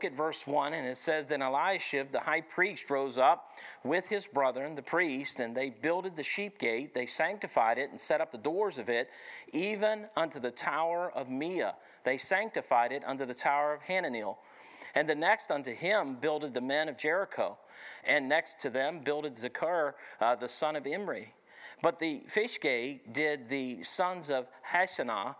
look at verse 1, and it says, Then Eliashib, the high priest, rose up with his brethren, the priest, and they builded the sheep gate. They sanctified it and set up the doors of it, even unto the tower of Meah. They sanctified it unto the tower of Hananel. And the next unto him builded the men of Jericho. And next to them builded Zechar, uh, the son of Imri. But the fish gate did the sons of Hassenaah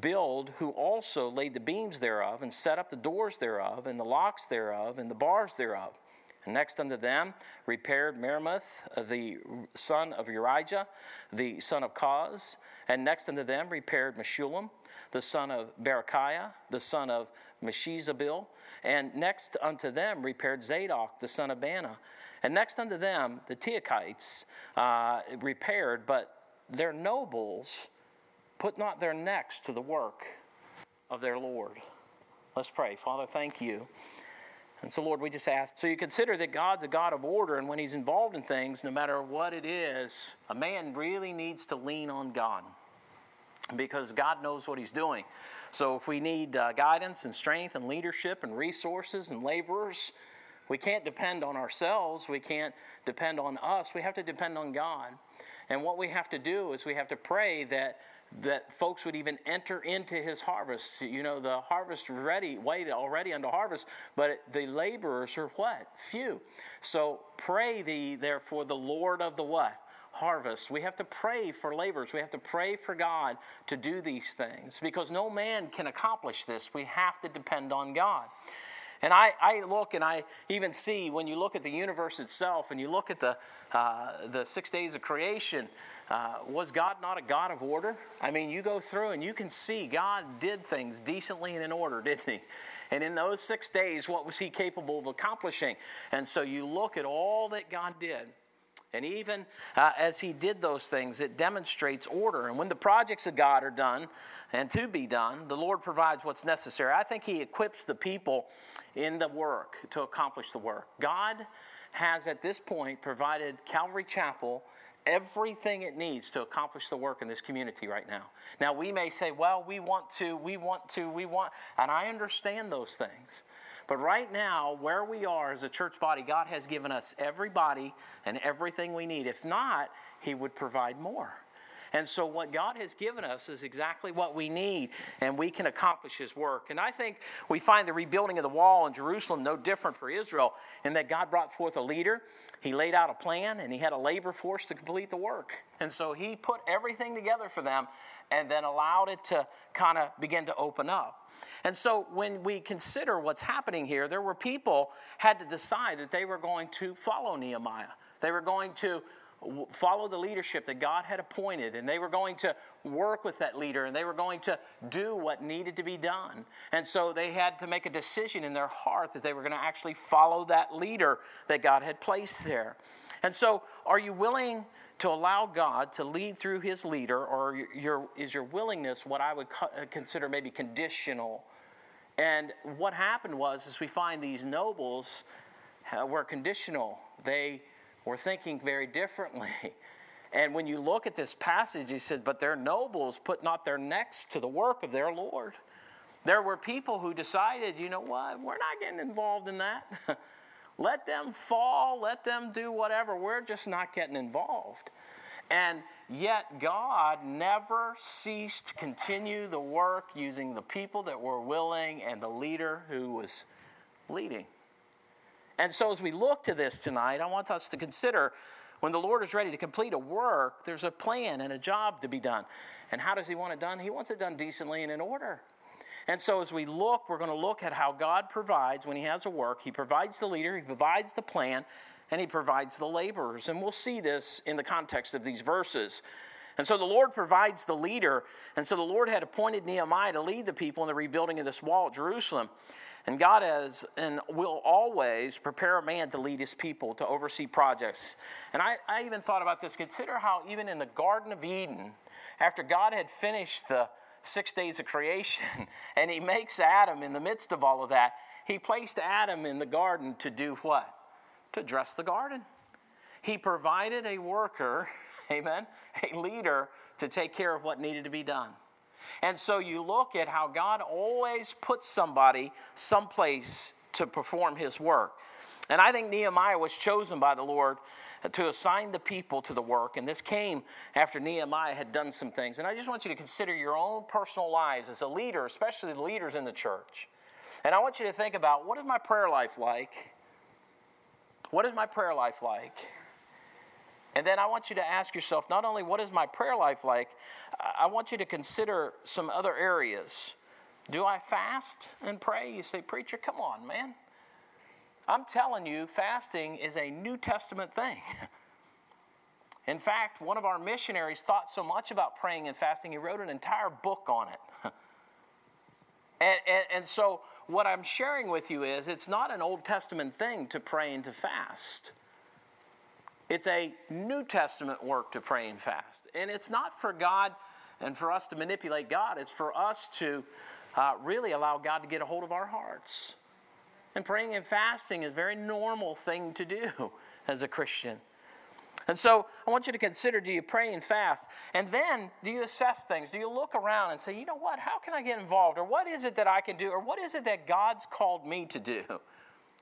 build, who also laid the beams thereof, and set up the doors thereof, and the locks thereof, and the bars thereof. And next unto them repaired Meremoth, the son of Urijah, the son of Koz. And next unto them repaired Meshullam, the son of Berechiah, the son of Meshezabeel. And next unto them repaired Zadok, the son of Baana. And next unto them the Tekoites uh, repaired, but their nobles put not their necks to the work of their Lord. Let's pray. Father, thank you. And so, Lord, we just ask. So, you consider that God's a God of order, and when He's involved in things, no matter what it is, a man really needs to lean on God because God knows what He's doing. So, if we need uh, guidance and strength and leadership and resources and laborers, we can't depend on ourselves. We can't depend on us. We have to depend on God. And what we have to do is we have to pray that that folks would even enter into his harvest. You know, the harvest ready, wait already unto harvest, but the laborers are what? Few. So pray thee therefore the Lord of the what? Harvest. We have to pray for laborers. We have to pray for God to do these things because no man can accomplish this. We have to depend on God. And I, I look and I even see when you look at the universe itself and you look at the, uh, the six days of creation, uh, was God not a God of order? I mean, you go through and you can see God did things decently and in order, didn't He? And in those six days, what was He capable of accomplishing? And so you look at all that God did. And even uh, as he did those things, it demonstrates order. And when the projects of God are done and to be done, the Lord provides what's necessary. I think he equips the people in the work to accomplish the work. God has at this point provided Calvary Chapel everything it needs to accomplish the work in this community right now. Now, we may say, well, we want to, we want to, we want, and I understand those things. But right now, where we are as a church body, God has given us everybody and everything we need. If not, He would provide more. And so, what God has given us is exactly what we need, and we can accomplish His work. And I think we find the rebuilding of the wall in Jerusalem no different for Israel in that God brought forth a leader, He laid out a plan, and He had a labor force to complete the work. And so, He put everything together for them and then allowed it to kind of begin to open up. And so when we consider what's happening here, there were people had to decide that they were going to follow Nehemiah. They were going to follow the leadership that God had appointed, and they were going to work with that leader, and they were going to do what needed to be done. And so they had to make a decision in their heart that they were going to actually follow that leader that God had placed there. And so, are you willing to allow God to lead through his leader, or your, is your willingness what I would consider maybe conditional? And what happened was, is we find these nobles uh, were conditional. They were thinking very differently. And when you look at this passage, he said, But their nobles put not their necks to the work of their Lord. There were people who decided, you know what, we're not getting involved in that. let them fall, let them do whatever. We're just not getting involved. And yet, God never ceased to continue the work using the people that were willing and the leader who was leading. And so, as we look to this tonight, I want us to consider when the Lord is ready to complete a work, there's a plan and a job to be done. And how does He want it done? He wants it done decently and in order. And so, as we look, we're going to look at how God provides when He has a work. He provides the leader, He provides the plan, and He provides the laborers. And we'll see this in the context of these verses. And so the Lord provides the leader. And so the Lord had appointed Nehemiah to lead the people in the rebuilding of this wall at Jerusalem. And God has and will always prepare a man to lead his people, to oversee projects. And I, I even thought about this. Consider how, even in the Garden of Eden, after God had finished the six days of creation and he makes Adam in the midst of all of that, he placed Adam in the garden to do what? To dress the garden. He provided a worker, amen, a leader to take care of what needed to be done. And so you look at how God always puts somebody someplace to perform his work. And I think Nehemiah was chosen by the Lord to assign the people to the work. And this came after Nehemiah had done some things. And I just want you to consider your own personal lives as a leader, especially the leaders in the church. And I want you to think about what is my prayer life like? What is my prayer life like? And then I want you to ask yourself not only what is my prayer life like, I want you to consider some other areas. Do I fast and pray? You say, Preacher, come on, man. I'm telling you, fasting is a New Testament thing. In fact, one of our missionaries thought so much about praying and fasting, he wrote an entire book on it. and, and, and so, what I'm sharing with you is it's not an Old Testament thing to pray and to fast. It's a New Testament work to pray and fast. And it's not for God and for us to manipulate God, it's for us to uh, really allow God to get a hold of our hearts. And praying and fasting is a very normal thing to do as a Christian. And so I want you to consider do you pray and fast? And then do you assess things? Do you look around and say, you know what, how can I get involved? Or what is it that I can do? Or what is it that God's called me to do?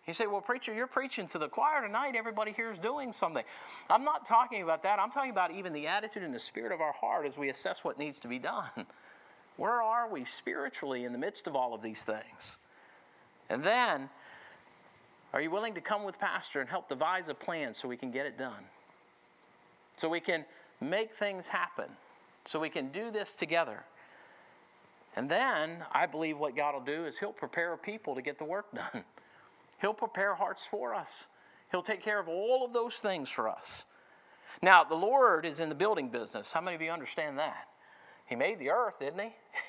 You say, well, preacher, you're preaching to the choir tonight. Everybody here is doing something. I'm not talking about that. I'm talking about even the attitude and the spirit of our heart as we assess what needs to be done. Where are we spiritually in the midst of all of these things? And then are you willing to come with Pastor and help devise a plan so we can get it done? So we can make things happen. So we can do this together. And then I believe what God will do is He'll prepare people to get the work done. He'll prepare hearts for us. He'll take care of all of those things for us. Now, the Lord is in the building business. How many of you understand that? He made the earth, didn't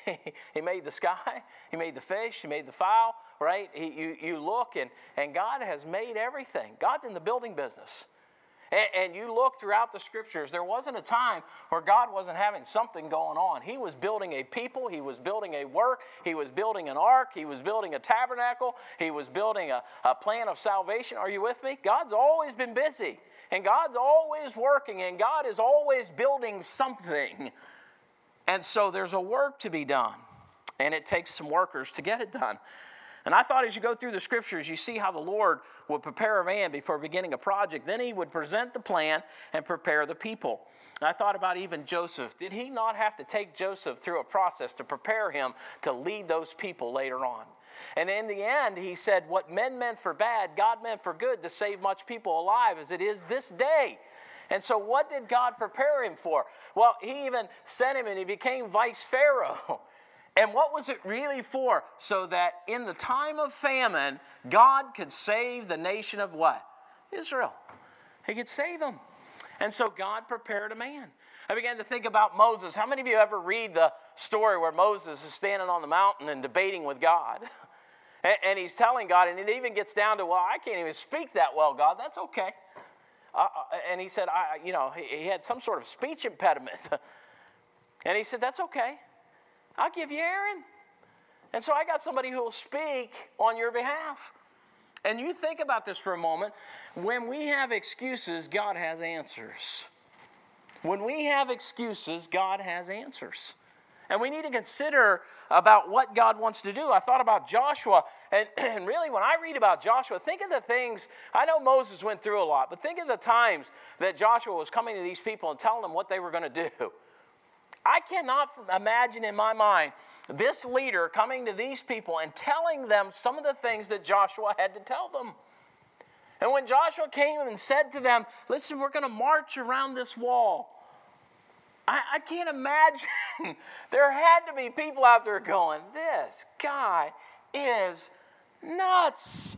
he? he made the sky, he made the fish, he made the fowl, right? He, you, you look and, and God has made everything. God's in the building business. And, and you look throughout the scriptures, there wasn't a time where God wasn't having something going on. He was building a people, He was building a work, He was building an ark, He was building a tabernacle, He was building a, a plan of salvation. Are you with me? God's always been busy, and God's always working, and God is always building something. And so there's a work to be done, and it takes some workers to get it done. And I thought as you go through the scriptures, you see how the Lord would prepare a man before beginning a project. Then he would present the plan and prepare the people. And I thought about even Joseph. Did he not have to take Joseph through a process to prepare him to lead those people later on? And in the end, he said, What men meant for bad, God meant for good to save much people alive as it is this day. And so, what did God prepare him for? Well, he even sent him and he became vice Pharaoh. And what was it really for? So that in the time of famine, God could save the nation of what? Israel. He could save them. And so God prepared a man. I began to think about Moses. How many of you ever read the story where Moses is standing on the mountain and debating with God? And, he's telling God, and it even gets down to, well, I can't even speak that well, God. That's okay. Uh, uh, and he said, I, you know, he, he had some sort of speech impediment. and he said, That's okay. I'll give you Aaron. And so I got somebody who will speak on your behalf. And you think about this for a moment. When we have excuses, God has answers. When we have excuses, God has answers. And we need to consider about what God wants to do. I thought about Joshua, and, and, really, when I read about Joshua, think of the things. I know Moses went through a lot, but think of the times that Joshua was coming to these people and telling them what they were going to do. I cannot imagine in my mind this leader coming to these people and telling them some of the things that Joshua had to tell them. And when Joshua came and said to them, Listen, we're going to march around this wall. I, I can't imagine. there had to be people out there going, This guy is nuts.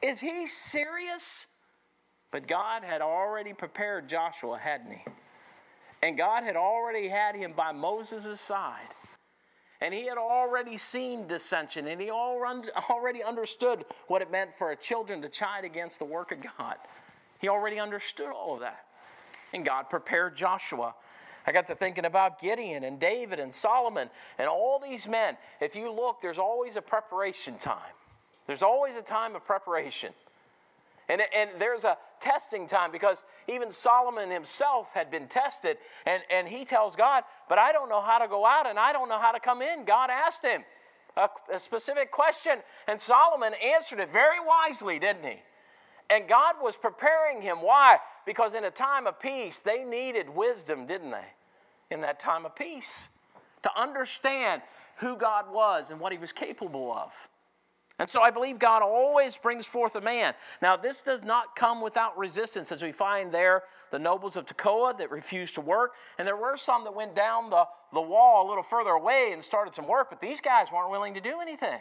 Is he serious? But God had already prepared Joshua, hadn't he? And God had already had him by Moses' side. And he had already seen dissension, and he already understood what it meant for a children to chide against the work of God. He already understood all of that. And God prepared Joshua. I got to thinking about Gideon and David and Solomon and all these men. If you look, there's always a preparation time. There's always a time of preparation. And, and there's a testing time because even Solomon himself had been tested. And, and he tells God, But I don't know how to go out and I don't know how to come in. God asked him, a, a specific question, and Solomon answered it very wisely, didn't he? And God was preparing him. Why? Because in a time of peace, they needed wisdom, didn't they? In that time of peace, to understand who God was and what he was capable of. And so I believe God always brings forth a man. Now, this does not come without resistance, as we find there the nobles of Tekoa that refused to work. And there were some that went down the, the wall a little further away and started some work, but these guys weren't willing to do anything.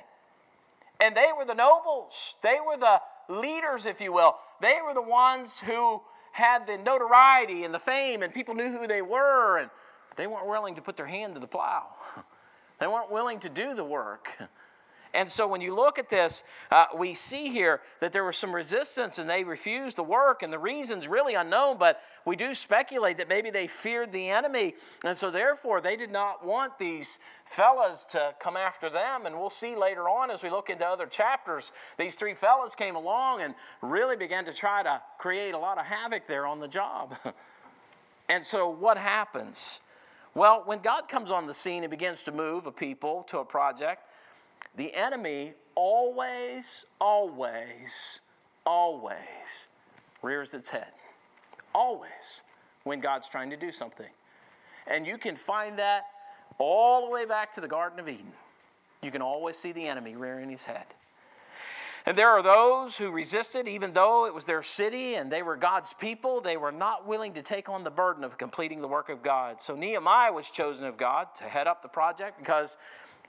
And they were the nobles, they were the leaders, if you will. They were the ones who had the notoriety and the fame, and people knew who they were, and they weren't willing to put their hand to the plow. They weren't willing to do the work. And so when you look at this, uh, we see here that there was some resistance and they refused to work, and the reason's really unknown, but we do speculate that maybe they feared the enemy. And so therefore, they did not want these fellas to come after them. And we'll see later on as we look into other chapters, these three fellas came along and really began to try to create a lot of havoc there on the job. and so what happens? Well, when God comes on the scene and begins to move a people to a project, the enemy always, always, always rears its head. Always when God's trying to do something. And you can find that all the way back to the Garden of Eden. You can always see the enemy rearing his head. And there are those who resisted, even though it was their city and they were God's people, they were not willing to take on the burden of completing the work of God. So Nehemiah was chosen of God to head up the project because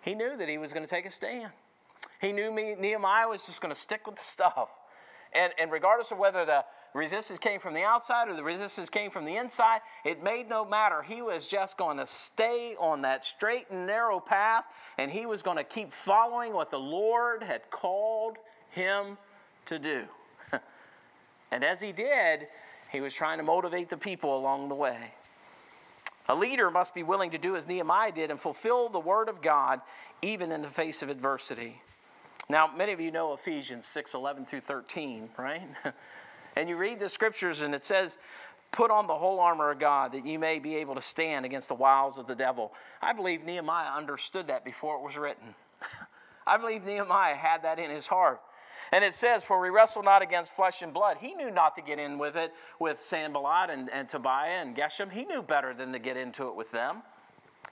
he knew that he was going to take a stand. He knew me, Nehemiah was just going to stick with the stuff. And, and regardless of whether the resistance came from the outside or the resistance came from the inside, it made no matter. He was just going to stay on that straight and narrow path, and he was going to keep following what the Lord had called him to do. and as he did, he was trying to motivate the people along the way. A leader must be willing to do as Nehemiah did and fulfill the word of God even in the face of adversity. Now, many of you know Ephesians 6 11 through 13, right? and you read the scriptures and it says, Put on the whole armor of God that you may be able to stand against the wiles of the devil. I believe Nehemiah understood that before it was written. I believe Nehemiah had that in his heart. And it says, For we wrestle not against flesh and blood. He knew not to get in with it with Sanballat and, and Tobiah and Geshem. He knew better than to get into it with them.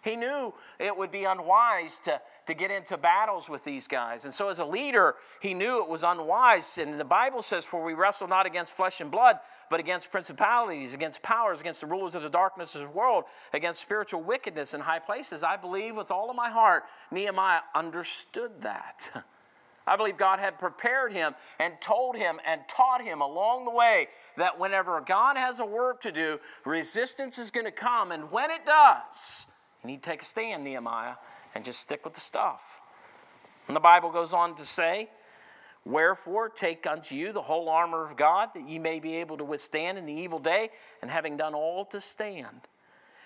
He knew it would be unwise to, to get into battles with these guys. And so, as a leader, he knew it was unwise. And the Bible says, For we wrestle not against flesh and blood, but against principalities, against powers, against the rulers of the darkness of the world, against spiritual wickedness in high places. I believe with all of my heart, Nehemiah understood that. I believe God had prepared him and told him and taught him along the way that whenever God has a work to do, resistance is going to come. And when it does, you need to take a stand, Nehemiah, and just stick with the stuff. And the Bible goes on to say, Wherefore, take unto you the whole armor of God, that ye may be able to withstand in the evil day, and having done all to stand.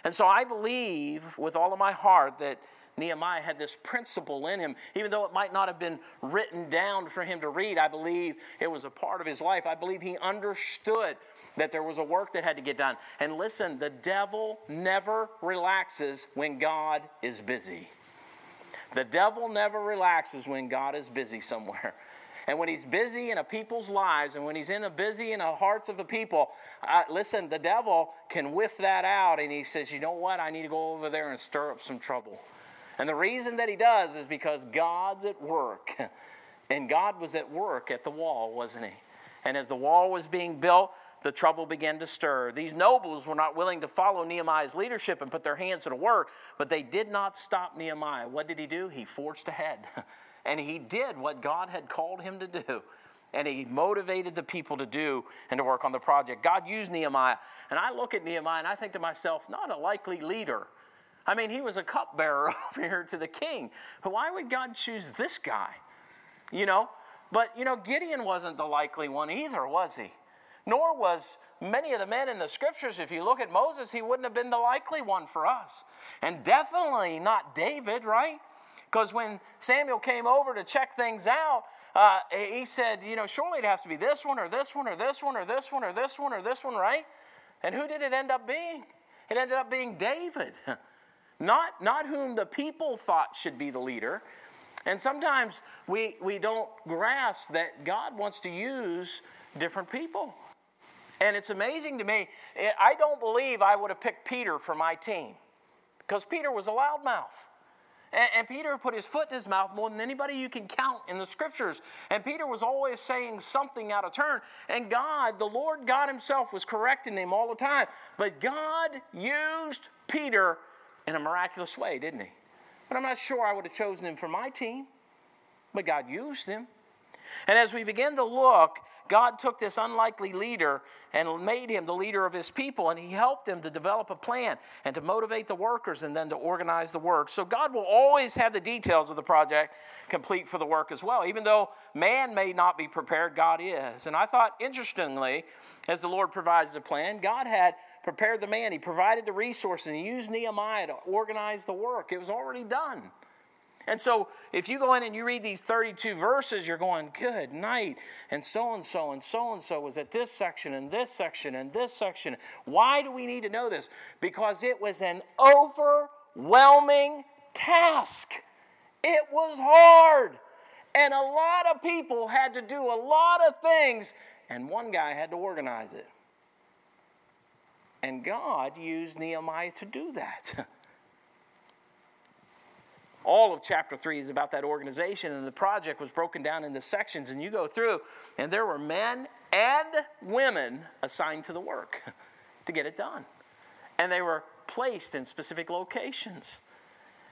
And so I believe with all of my heart that Nehemiah had this principle in him. Even though it might not have been written down for him to read, I believe it was a part of his life. I believe he understood that there was a work that had to get done. And listen, the devil never relaxes when God is busy. The devil never relaxes when God is busy somewhere. And when he's busy in a people's lives and when he's in a busy in the hearts of the people, uh, listen, the devil can whiff that out and he says, you know what? I need to go over there and stir up some trouble. And the reason that he does is because God's at work. And God was at work at the wall, wasn't he? And as the wall was being built, the trouble began to stir. These nobles were not willing to follow Nehemiah's leadership and put their hands to the work, but they did not stop Nehemiah. What did he do? He forged ahead. And he did what God had called him to do. And he motivated the people to do and to work on the project. God used Nehemiah. And I look at Nehemiah and I think to myself, not a likely leader. I mean, he was a cupbearer over here to the king. Why would God choose this guy? You know? But, you know, Gideon wasn't the likely one either, was he? Nor was many of the men in the scriptures. If you look at Moses, he wouldn't have been the likely one for us. And definitely not David, right? Because when Samuel came over to check things out, uh, he said, you know, surely it has to be this one or this one or this one or this one or this one or this one, right? And who did it end up being? It ended up being David. not, not whom the people thought should be the leader. And sometimes we, we don't grasp that God wants to use different people. And it's amazing to me. Eh, I don't believe I would have picked Peter for my team because Peter was a loudmouth. And, and, Peter put his foot in his mouth more than anybody you can count in the scriptures. And Peter was always saying something out of turn. And God, the Lord God Himself, was correcting him all the time. But God used Peter in a miraculous way, didn't He? But I'm not sure I would have chosen him for my team. But God used him. And as we begin to look God took this unlikely leader and made him the leader of his people, and he helped him to develop a plan and to motivate the workers and then to organize the work. So God will always have the details of the project complete for the work as well. Even though man may not be prepared, God is. And I thought, interestingly, as the Lord provides the plan, God had prepared the man, He provided the resources, and He used Nehemiah to organize the work. It was already done. And so if you go in and you read these 32 verses, you're going, good night. And so and so and so and so was at this section and this section and this section. Why do we need to know this? Because it was an overwhelming task. It was hard. And a lot of people had to do a lot of things, and one guy had to organize it. And God used Nehemiah to do that. all of chapter 3 is about that organization and the project was broken down into sections and you go through and there were men and women assigned to the work to get it done. And they were placed in specific locations.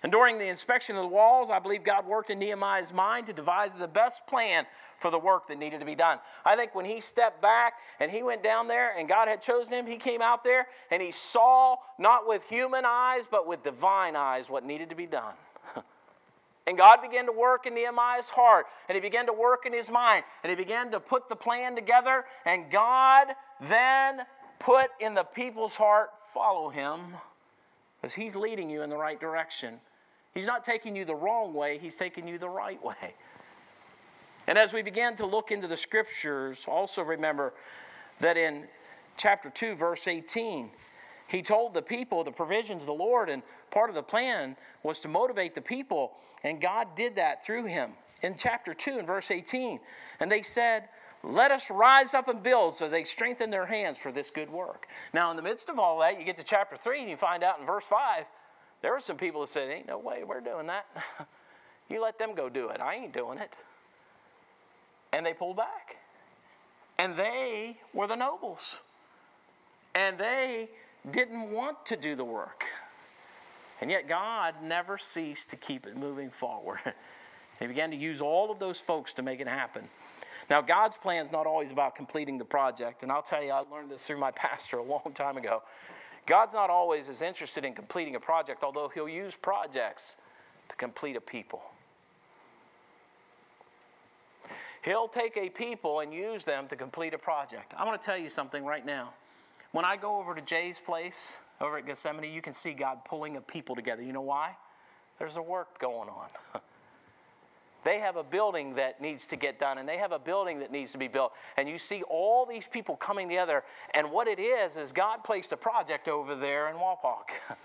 And during the inspection of the walls i believe god worked in nehemiah's mind to devise the best plan for the work that needed to be done. I think when he stepped back and he went down there and god had chosen him he came out there and he saw not with human eyes but with divine eyes what needed to be done and God began to work in Nehemiah's heart, and he began to work in his mind, and he began to put the plan together, and God then put in the people's heart, follow him, because he's leading you in the right direction. He's not taking you the wrong way, he's taking you the right way. And as we begin to look into the scriptures, also remember that in chapter 2, verse 18, he told the people the provisions of the Lord, and part of the plan was to motivate the people and God did that through him. In chapter 2, in verse 18, and they said, Let us rise up and build. So they strengthened their hands for this good work. Now, in the midst of all that, you get to chapter 3 and you find out in verse 5, there were some people that said, Ain't no way we're doing that. you let them go do it. I ain't doing it. And they pulled back. And they were the nobles. And they didn't want to do the work. And yet, God never ceased to keep it moving forward. he began to use all of those folks to make it happen. Now, God's plan is not always about completing the project. And I'll tell you, I learned this through my pastor a long time ago. God's not always as interested in completing a project, although He'll use projects to complete a people. He'll take a people and use them to complete a project. I want to tell you something right now. When I go over to Jay's place, over at Gethsemane, you can see God pulling a people together. You know why? There's a work going on. they have a building that needs to get done, and they have a building that needs to be built. And you see all these people coming together, and what it is, is God placed a project over there in Wapak.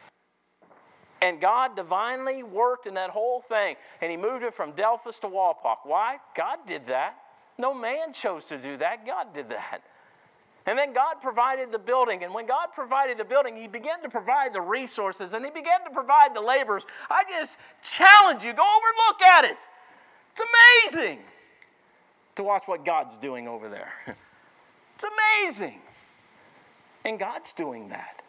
And God divinely worked in that whole thing. And He moved it from Delphos to Wapak. Why? God did that. No man chose to do that. God did that. And then God provided the building. And when God provided the building, He began to provide the resources and He began to provide the laborers. I just challenge you go over and look at it. It's amazing to watch what God's doing over there. It's amazing. And God's doing that.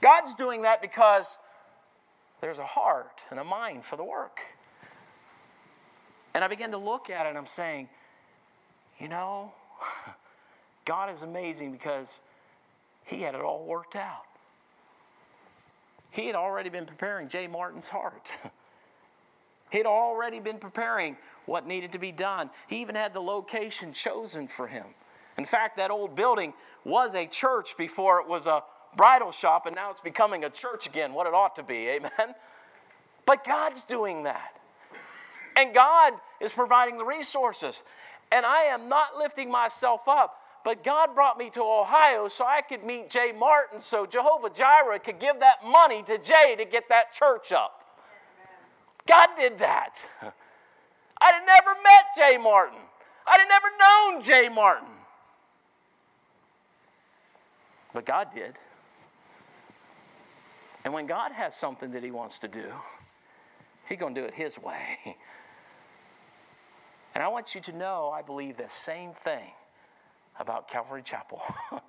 God's doing that because there's a heart and a mind for the work. And I began to look at it and I'm saying, you know, God is amazing because He had it all worked out. He had already been preparing Jay Martin's heart. he had already been preparing what needed to be done. He even had the location chosen for him. In fact, that old building was a church before it was a bridal shop, and now it's becoming a church again, what it ought to be. Amen? But God's doing that. And God is providing the resources. And I am not lifting myself up. But God brought me to Ohio so I could meet Jay Martin so Jehovah Jireh could give that money to Jay to get that church up. God did that. I'd never met Jay Martin. I'd never known Jay Martin. But God did. And when God has something that He wants to do, He's going to do it His way. And I want you to know I believe the same thing about Calvary Chapel.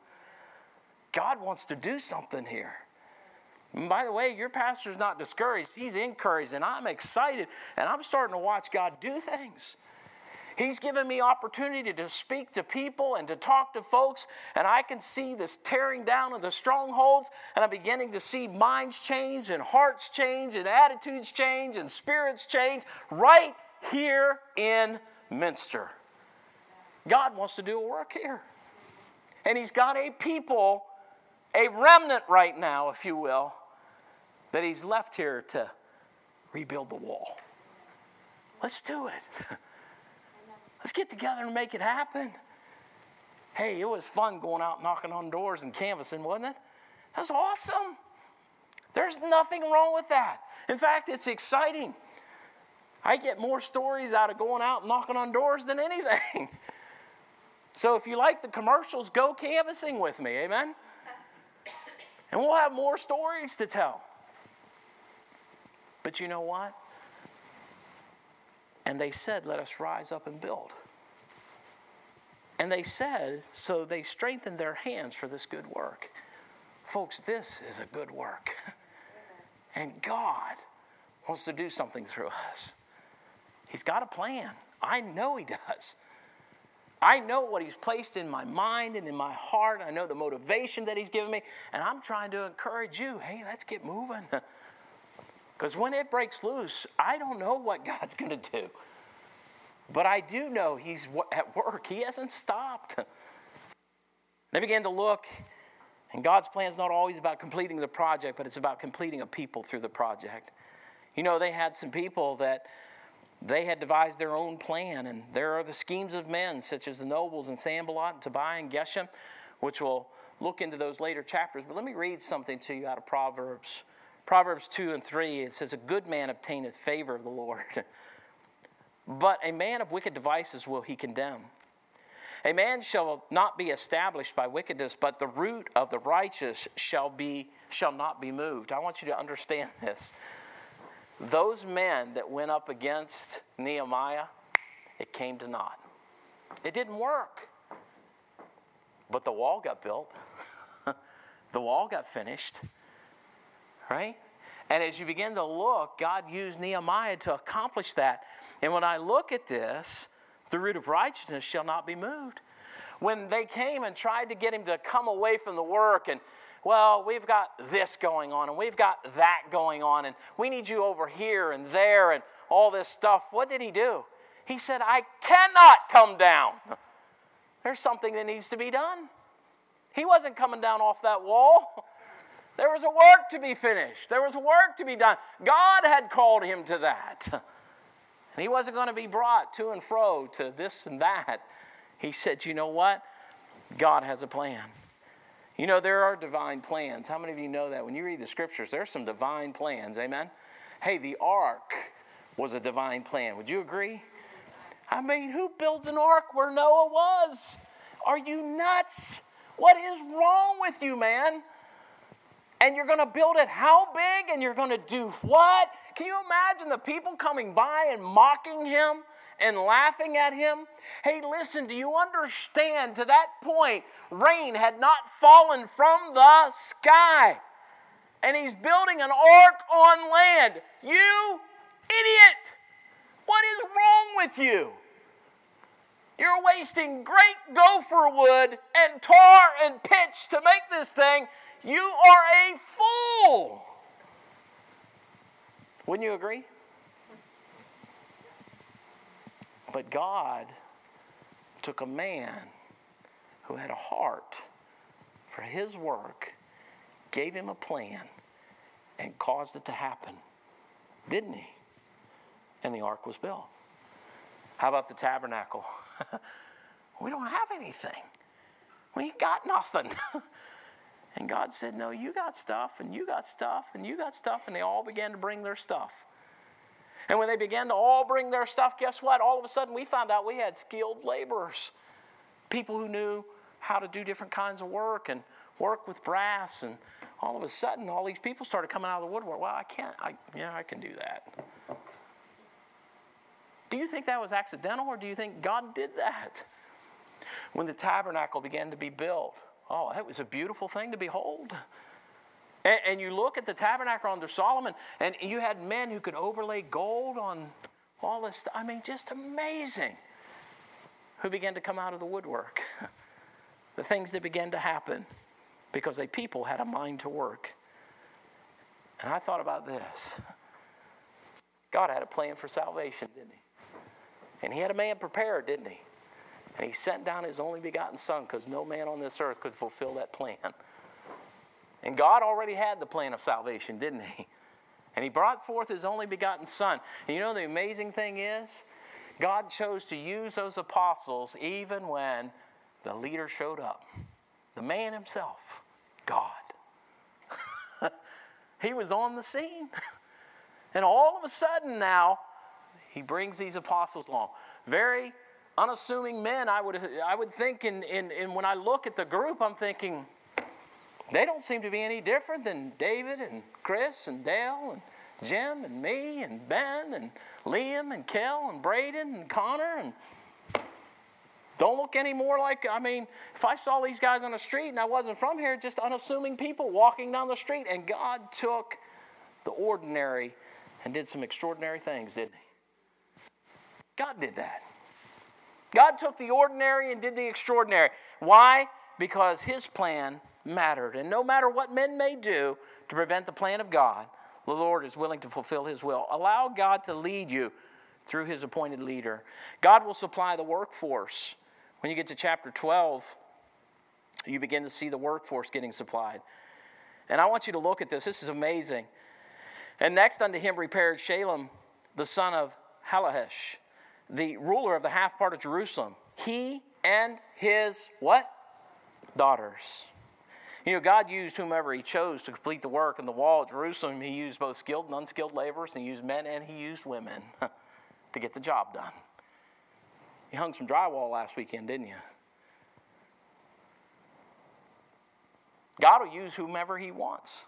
God wants to do something here. By the way, your pastor's not discouraged, he's encouraged, and I'm excited, and I'm starting to watch God do things. He's given me opportunity to speak to people and to talk to folks, and I can see this tearing down of the strongholds, and I'm beginning to see minds change, and hearts change, and attitudes change, and spirits change right here in Minster. God wants to do a work here. And He's got a people, a remnant right now, if you will, that He's left here to rebuild the wall. Let's do it. Let's get together and make it happen. Hey, it was fun going out knocking on doors and canvassing, wasn't it? That's awesome. There's nothing wrong with that. In fact, it's exciting. I get more stories out of going out knocking on doors than anything. So if you like the commercials, go canvassing with me. Amen? And we'll have more stories to tell. But you know what? And they said, Let us rise up and build. And they said, so they strengthened their hands for this good work. Folks, this is a good work. And God wants to do something through us. He's got a plan. I know He does. I know what He's placed in my mind and in my heart. I know the motivation that He's given me. And I'm trying to encourage you hey, let's get moving. Because when it breaks loose, I don't know what God's going to do. But I do know He's at work, He hasn't stopped. They began to look, and God's plan is not always about completing the project, but it's about completing a people through the project. You know, they had some people that they had devised their own plan, and there are the schemes of men, such as the nobles and Sanballat and Tobiah and Geshem, which we'll look into those later chapters. But let me read something to you out of Proverbs Proverbs 2 and 3, it says, A good man obtaineth favor of the Lord, but a man of wicked devices will he condemn. A man shall not be established by wickedness, but the root of the righteous shall, be, shall not be moved. I want you to understand this. Those men that went up against Nehemiah, it came to naught. It didn't work. But the wall got built, the wall got finished right? And as you begin to look, God used Nehemiah to accomplish that. And when I look at this, the root of righteousness shall not be moved. When they came and tried to get him to come away from the work and well, we've got this going on and we've got that going on and we need you over here and there and all this stuff. What did he do? He said, I cannot come down. There's something that needs to be done. He wasn't coming down off that wall. There was a work to be finished, there was work to be done. God had called him to that. And he wasn't going to be brought to and fro to this and that. He said, You know what? God has a plan. You know, there are divine plans. How many of you know that? When you read the scriptures, there's some divine plans. Amen? Hey, the ark was a divine plan. Would you agree? I mean, who built an ark where Noah was? Are you nuts? What is wrong with you, man? and you're going to build it how big and you're going to do what? Can you imagine the people coming by and mocking him and laughing at him? Hey, listen, do you understand to that point, rain had not fallen from the sky. And he's building an ark on land. You idiot! What is wrong with you? You're wasting great gopher wood and tar and pitch to make this thing, you are a fool. Wouldn't you agree? But God took a man who had a heart for his work, gave him a plan, and caused it to happen. Didn't he? And the ark was built. How about the tabernacle? we don't have anything. We ain't got nothing. And God said, No, you got stuff, and you got stuff, and you got stuff, and they all began to bring their stuff. And when they began to all bring their stuff, guess what? All of a sudden, we found out we had skilled laborers, people who knew how to do different kinds of work and work with brass. And all of a sudden, all these people started coming out of the woodwork. Well, I can't. I, yeah, I can do that. Do you think that was accidental, or do you think God did that? When the tabernacle began to be built, oh, that was a beautiful thing to behold. And, and you look at the tabernacle under Solomon, and you had men who could overlay gold on all this stuff. I mean, just amazing. Who began to come out of the woodwork. the things that began to happen because a people had a mind to work. And I thought about this God had a plan for salvation, didn't He? And He had a man prepared, didn't He? And He sent down His only begotten Son because no man on this earth could fulfill that plan. And God already had the plan of salvation, didn't He? And He brought forth His only begotten Son. And you know the amazing thing is? God chose to use those apostles even when the leader showed up. The man himself, God. he was on the scene. And all of a sudden now, he brings these apostles along. Very unassuming men, I would, I would think, in, in, in when I look at the group, I'm thinking, they don't seem to be any different than David and Chris and Dale and Jim and me and Ben and Liam and Kel and Braden and Connor and don't look any more like, I mean, if I saw these guys on the street and I wasn't from here, just unassuming people walking down the street, and God took the ordinary and did some extraordinary things, didn't He? God did that. God took the ordinary and did the extraordinary. Why? Because His plan mattered. And no matter what men may do to prevent the plan of God, the Lord is willing to fulfill His will. Allow God to lead you through His appointed leader. God will supply the workforce. When you get to chapter 12, you begin to see the workforce getting supplied. And I want you to look at this. This is amazing. And next unto him repaired Shallum, the son of Hallohesh, the ruler of the half part of Jerusalem. He and his what? Daughters. You know, God used whomever He chose to complete the work in the wall at Jerusalem. He used both skilled and unskilled laborers, and He used men and He used women to get the job done. You hung some drywall last weekend, didn't you? God will use whomever He wants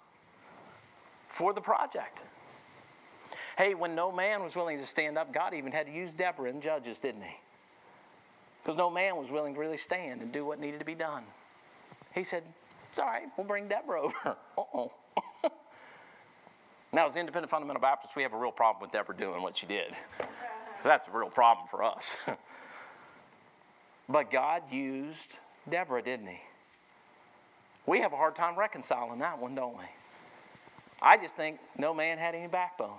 for the project. Hey, when no man was willing to stand up, God even had to use Deborah and Judges, didn't He? Because no man was willing to really stand and do what needed to be done. He said, it's all right. We'll bring Deborah over. Uh-oh. now, as independent fundamental Baptists, we have a real problem with Deborah doing what she did. That's a real problem for us. but God used Deborah, didn't he? We have a hard time reconciling that one, don't we? I just think no man had any backbone.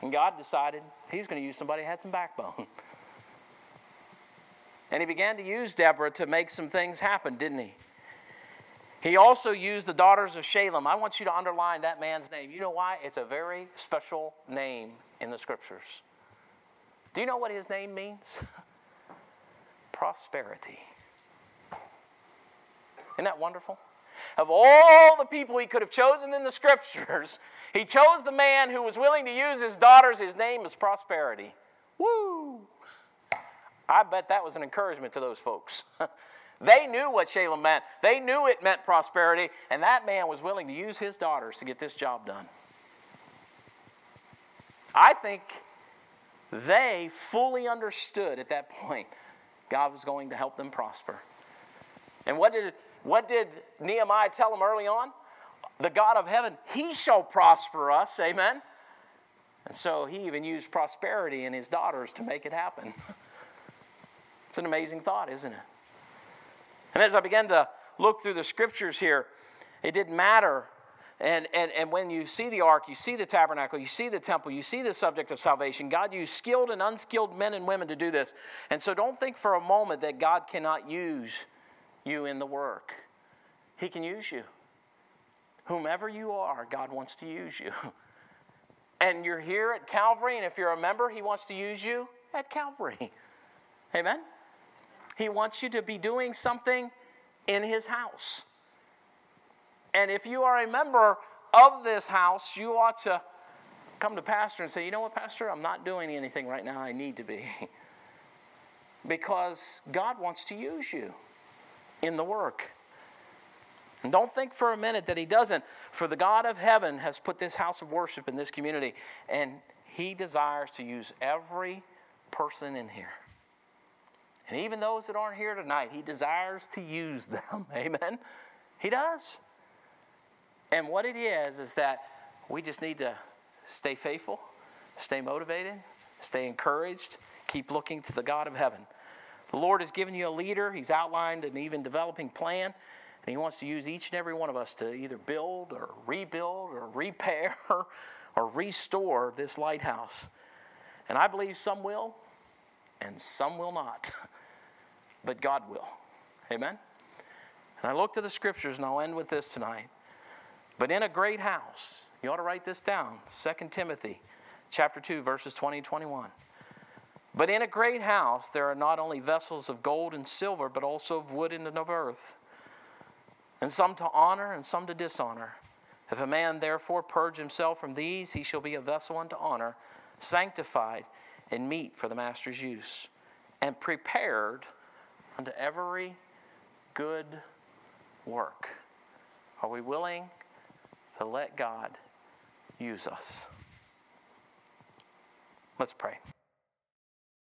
And God decided he's going to use somebody who had some backbone. And he began to use Deborah to make some things happen, didn't he? He also used the daughters of Shallum. I want you to underline that man's name. You know why? It's a very special name in the scriptures. Do you know what his name means? Prosperity. Isn't that wonderful? Of all the people he could have chosen in the scriptures, he chose the man who was willing to use his daughters. His name is Prosperity. Woo! I bet that was an encouragement to those folks. They knew what Shallum meant. They knew it meant prosperity, and that man was willing to use his daughters to get this job done. I think they fully understood at that point God was going to help them prosper. And what did, what did Nehemiah tell them early on? The God of heaven, He shall prosper us. Amen. And so he even used prosperity in his daughters to make it happen. It's an amazing thought, isn't it? And as I began to look through the scriptures here, it didn't matter. And, and, and when you see the ark, you see the tabernacle, you see the temple, you see the subject of salvation. God used skilled and unskilled men and women to do this. And so don't think for a moment that God cannot use you in the work. He can use you. Whomever you are, God wants to use you. And you're here at Calvary, and if you're a member, He wants to use you at Calvary. Amen? He wants you to be doing something in His house. And if you are a member of this house, you ought to come to pastor and say, you know what, pastor, I'm not doing anything right now I need to be. because God wants to use you in the work. And don't think for a minute that He doesn't, for the God of heaven has put this house of worship in this community, and He desires to use every person in here. And even those that aren't here tonight, He desires to use them. Amen? He does. And what it is, is that we just need to stay faithful, stay motivated, stay encouraged, keep looking to the God of heaven. The Lord has given you a leader, He's outlined an even developing plan, and He wants to use each and every one of us to either build or rebuild or repair or restore this lighthouse. And I believe some will and some will not, but God will. Amen? And I look to the scriptures, and I'll end with this tonight. But in a great house, you ought to write this down 2 Timothy chapter 2, verses 20 and 21. But in a great house there are not only vessels of gold and silver, but also of wood and of earth, and some to honor and some to dishonor. If a man therefore purge himself from these, he shall be a vessel unto honor, sanctified and meet for the master's use, and prepared unto every good work. Are we willing to let God use us? Let's pray.